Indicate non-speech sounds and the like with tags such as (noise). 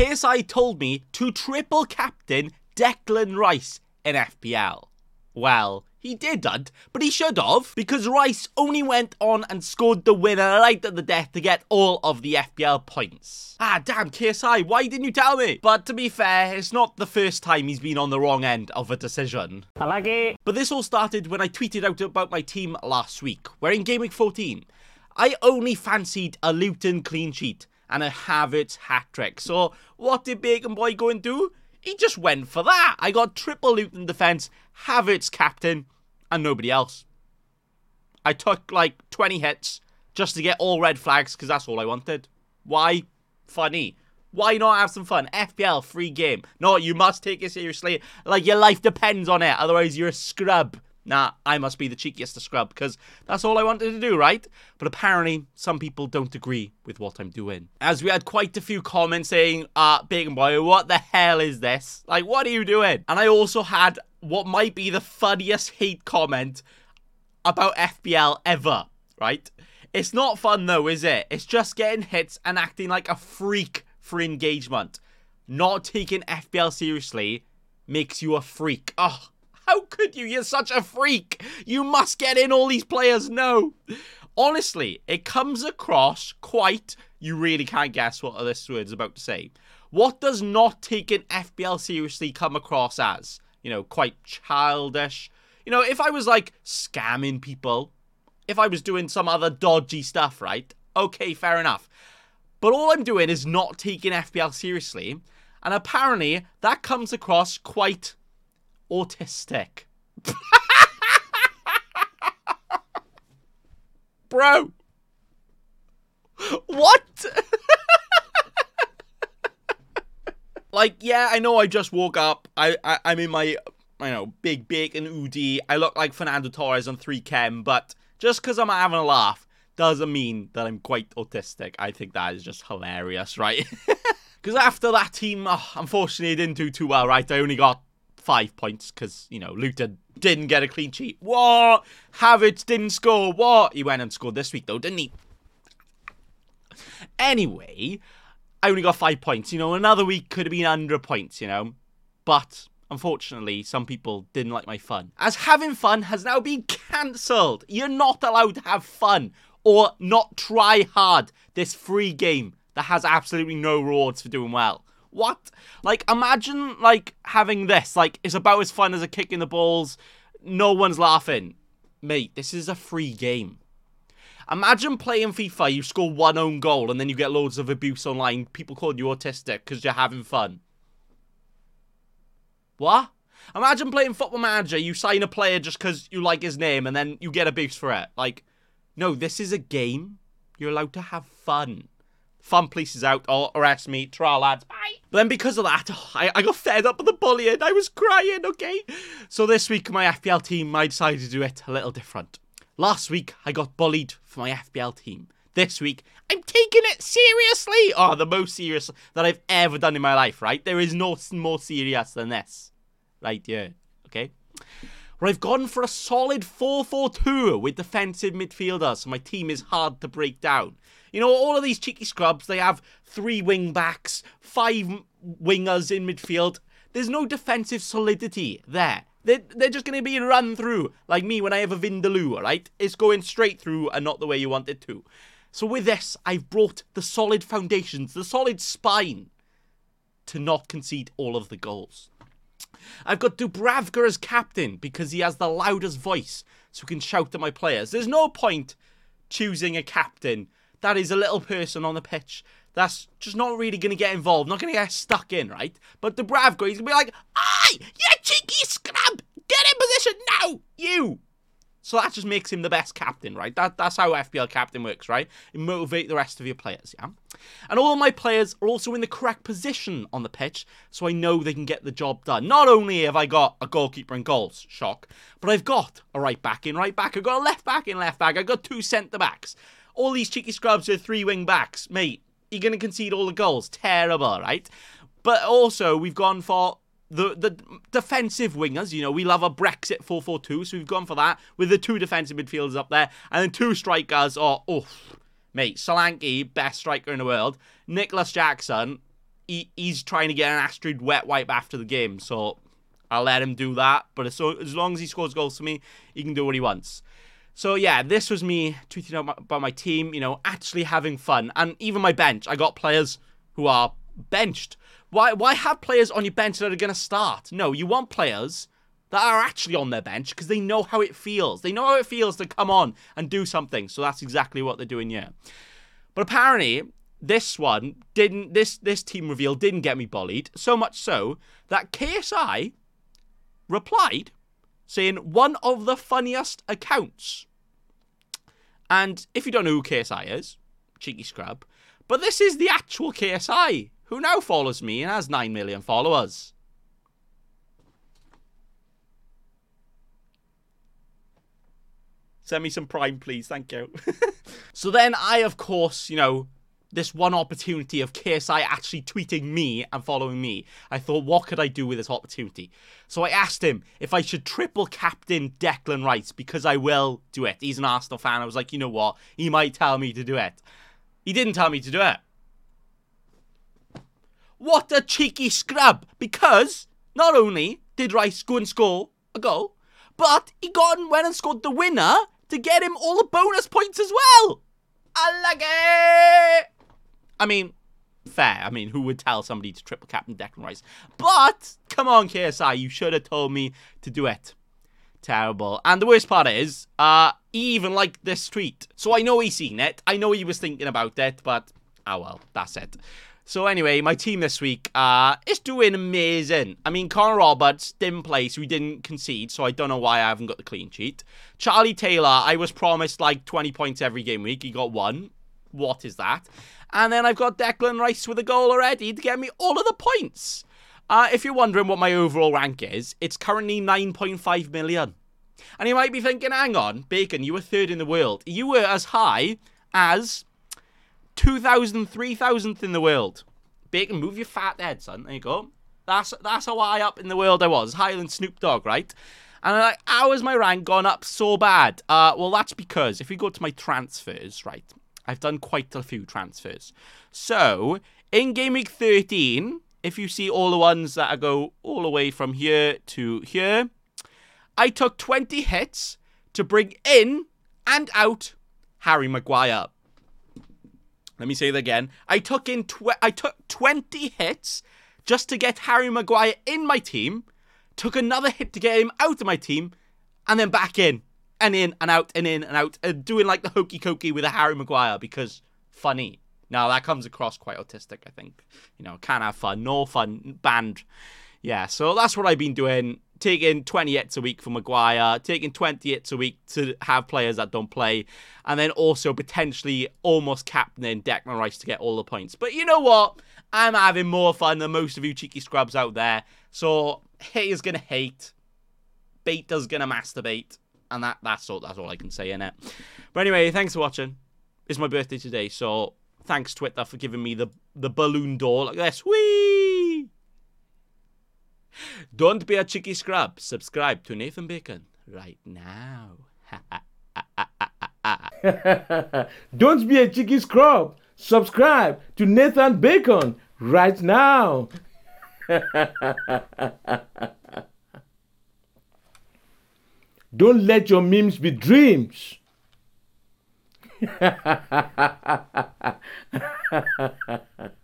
KSI told me to triple captain Declan Rice in FPL. Well, he didn't, but he should have, because Rice only went on and scored the winner right at the death to get all of the FPL points. Ah, damn, KSI, why didn't you tell me? But to be fair, it's not the first time he's been on the wrong end of a decision. I like it. But this all started when I tweeted out about my team last week, where in Game Week 14, I only fancied a Luton clean sheet and a Havertz hat trick. So what did Bacon Boy go and do? He just went for that. I got triple Luton defense, Havertz captain, and nobody else. I took like 20 hits just to get all red flags because that's all I wanted. Why? Funny. Why not have some fun? FPL, free game. No, you must take it seriously. Like your life depends on it. Otherwise, you're a scrub. Nah, I must be the cheekiest to scrub because that's all I wanted to do, right? But apparently, some people don't agree with what I'm doing. As we had quite a few comments saying, uh, Bacon Boy, what the hell is this? Like, what are you doing? And I also had what might be the funniest hate comment about FPL ever, right? It's not fun though, is it? It's just getting hits and acting like a freak for engagement. Not taking FPL seriously makes you a freak. Oh, how could you? You're such a freak. You must get in all these players. No. Honestly, it comes across quite. You really can't guess what this word's about to say. What does not taking FPL seriously come across as? You know, quite childish. You know, if I was like scamming people, if I was doing some other dodgy stuff, right? Okay, fair enough. But all I'm doing is not taking FPL seriously. And apparently, that comes across quite autistic. Bro. What? like, yeah, I know I just woke up. I, I I'm in my I know, big bacon Udi. I look like Fernando Torres on 3 Chem, but just because I'm having a laugh doesn't mean that I'm quite autistic. I think that is just hilarious, right? (laughs) Because after that team, oh, unfortunately, didn't do too well, right? I only got five points because, you know, Luton didn't get a clean sheet. What? Havertz didn't score. What? He went and scored this week, though, didn't he? Anyway, I only got five points. You know, another week could have been under points, you know. But unfortunately, some people didn't like my fun. As having fun has now been cancelled. You're not allowed to have fun or not try hard this free game that has absolutely no rewards for doing well. What? Like, imagine, like, having this. Like, it's about as fun as a kick in the balls. No one's laughing. Mate, this is a free game. Imagine playing FIFA, you score one own goal, and then you get loads of abuse online. People call you autistic because you're having fun. What? Imagine playing Football Manager, you sign a player just because you like his name, and then you get a boost for it. Like, no, this is a game. You're allowed to have fun. Fun places out, or arrest me, try lads, bye. But then because of that, oh, I, I got fed up with the bullying. I was crying, okay? So this week, my FPL team, I decided to do it a little different. Last week, I got bullied for my FPL team. This week, I'm taking it seriously. Oh, the most serious that I've ever done in my life, right? There is no more serious than this. Right here, okay? Where I've gone for a solid 4-4-2 with defensive midfielders, so my team is hard to break down. You know, all of these cheeky scrubs, they have three wing backs, five wingers in midfield. There's no defensive solidity there. They're, they're just going to be run through, like me when I have a Vindaloo, right? It's going straight through and not the way you want it to. So with this, I've brought the solid foundations, the solid spine to not concede all of the goals. I've got Dubravka as captain because he has the loudest voice, so he can shout at my players. There's no point choosing a captain that is a little person on the pitch that's just not really going to get involved, not going to get stuck in, right? But Dubravka, he's going to be like, Aye, you cheeky scrub, get in position now, you. So that just makes him the best captain, right? That, that's how FPL captain works, right? You motivate the rest of your players, yeah? And all my players are also in the correct position on the pitch, so I know they can get the job done. Not only have I got a goalkeeper and goals, shock, but I've got a right back in right back, I've got a left back in left back, I've got two centre backs. All these cheeky scrubs are three wing backs. Mate, you're going to concede all the goals. Terrible, right? But also, we've gone for the the defensive wingers, you know, we love a Brexit 4-4-2, so we've gone for that with the two defensive midfielders up there, and then two strikers are, oh, mate, Solanke, best striker in the world, Nicolas Jackson, he, he's trying to get an Astrid wet wipe after the game, so I'll let him do that. But as, as long as he scores goals for me, he can do what he wants. So yeah, this was me tweeting about my team, you know, actually having fun. And even my bench, I got players who are benched. Why why have players on your bench that are going to start? No, you want players that are actually on their bench because they know how it feels. They know how it feels to come on and do something. So that's exactly what they're doing here. But apparently, this one didn't this this team reveal didn't get me bullied so much so that KSI replied saying one of the funniest accounts. And if you don't know who KSI is, cheeky scrub, but this is the actual KSI who now follows me and has 9 million followers. Send me some Prime, please. Thank you. (laughs) so then I, of course, you know, this one opportunity of KSI actually tweeting me and following me. I thought, what could I do with this opportunity? So I asked him if I should triple captain Declan Rice because I will do it. He's an Arsenal fan. I was like, you know what? He might tell me to do it. He didn't tell me to do it. What a cheeky scrub! Because not only did Rice go and score a goal, but he got and went and scored the winner to get him all the bonus points as well. I like it. I mean, fair. I mean, who would tell somebody to triple captain Declan Rice? But come on, KSI, you should have told me to do it. Terrible. And the worst part is, uh, he even liked this tweet. So I know he's seen it. I know he was thinking about it, but oh well, that's it. So anyway, my team this week uh, is doing amazing. I mean, Connor Roberts didn't play, so we didn't concede, so I don't know why I haven't got the clean sheet. Charlie Taylor, I was promised like 20 points every game week. He got one. What is that? And then I've got Declan Rice with a goal already to get me all of the points. Uh, if you're wondering what my overall rank is, it's currently 9.5 million. And you might be thinking, hang on, Bacon, you were third in the world. You were as high as 2,000, 3,000th in the world. Bacon, move your fat head, son. There you go. That's that's how high up in the world I was. Higher than Snoop Dogg, right? And I'm like, how has my rank gone up so bad? Uh, well, that's because if we go to my transfers, right, I've done quite a few transfers. So, in Game Week 13, if you see all the ones that I go all the way from here to here, I took 20 hits to bring in and out Harry Maguire. Let me say that again. I took in tw- I took 20 hits just to get Harry Maguire in my team, took another hit to get him out of my team, and then back in and in and out and in and out, and doing like the hokey cokey with a Harry Maguire because funny. Now that comes across quite autistic, I think. You know, can't have fun, no fun, banned. Yeah, so that's what I've been doing. Taking 20 hits a week for Maguire, taking 20 hits a week to have players that don't play, and then also potentially almost captaining Declan Rice to get all the points. But you know what? I'm having more fun than most of you cheeky scrubs out there. So haters gonna hate, baiter's gonna masturbate and that that's all that's all I can say in it. But anyway, thanks for watching. It's my birthday today, so thanks Twitter for giving me the the balloon door like this. Whee! Don't be a cheeky scrub. Subscribe to Nathan Bacon right now. (laughs) Don't be a cheeky scrub. Subscribe to Nathan Bacon right now. (laughs) Don't let your memes be dreams. (laughs)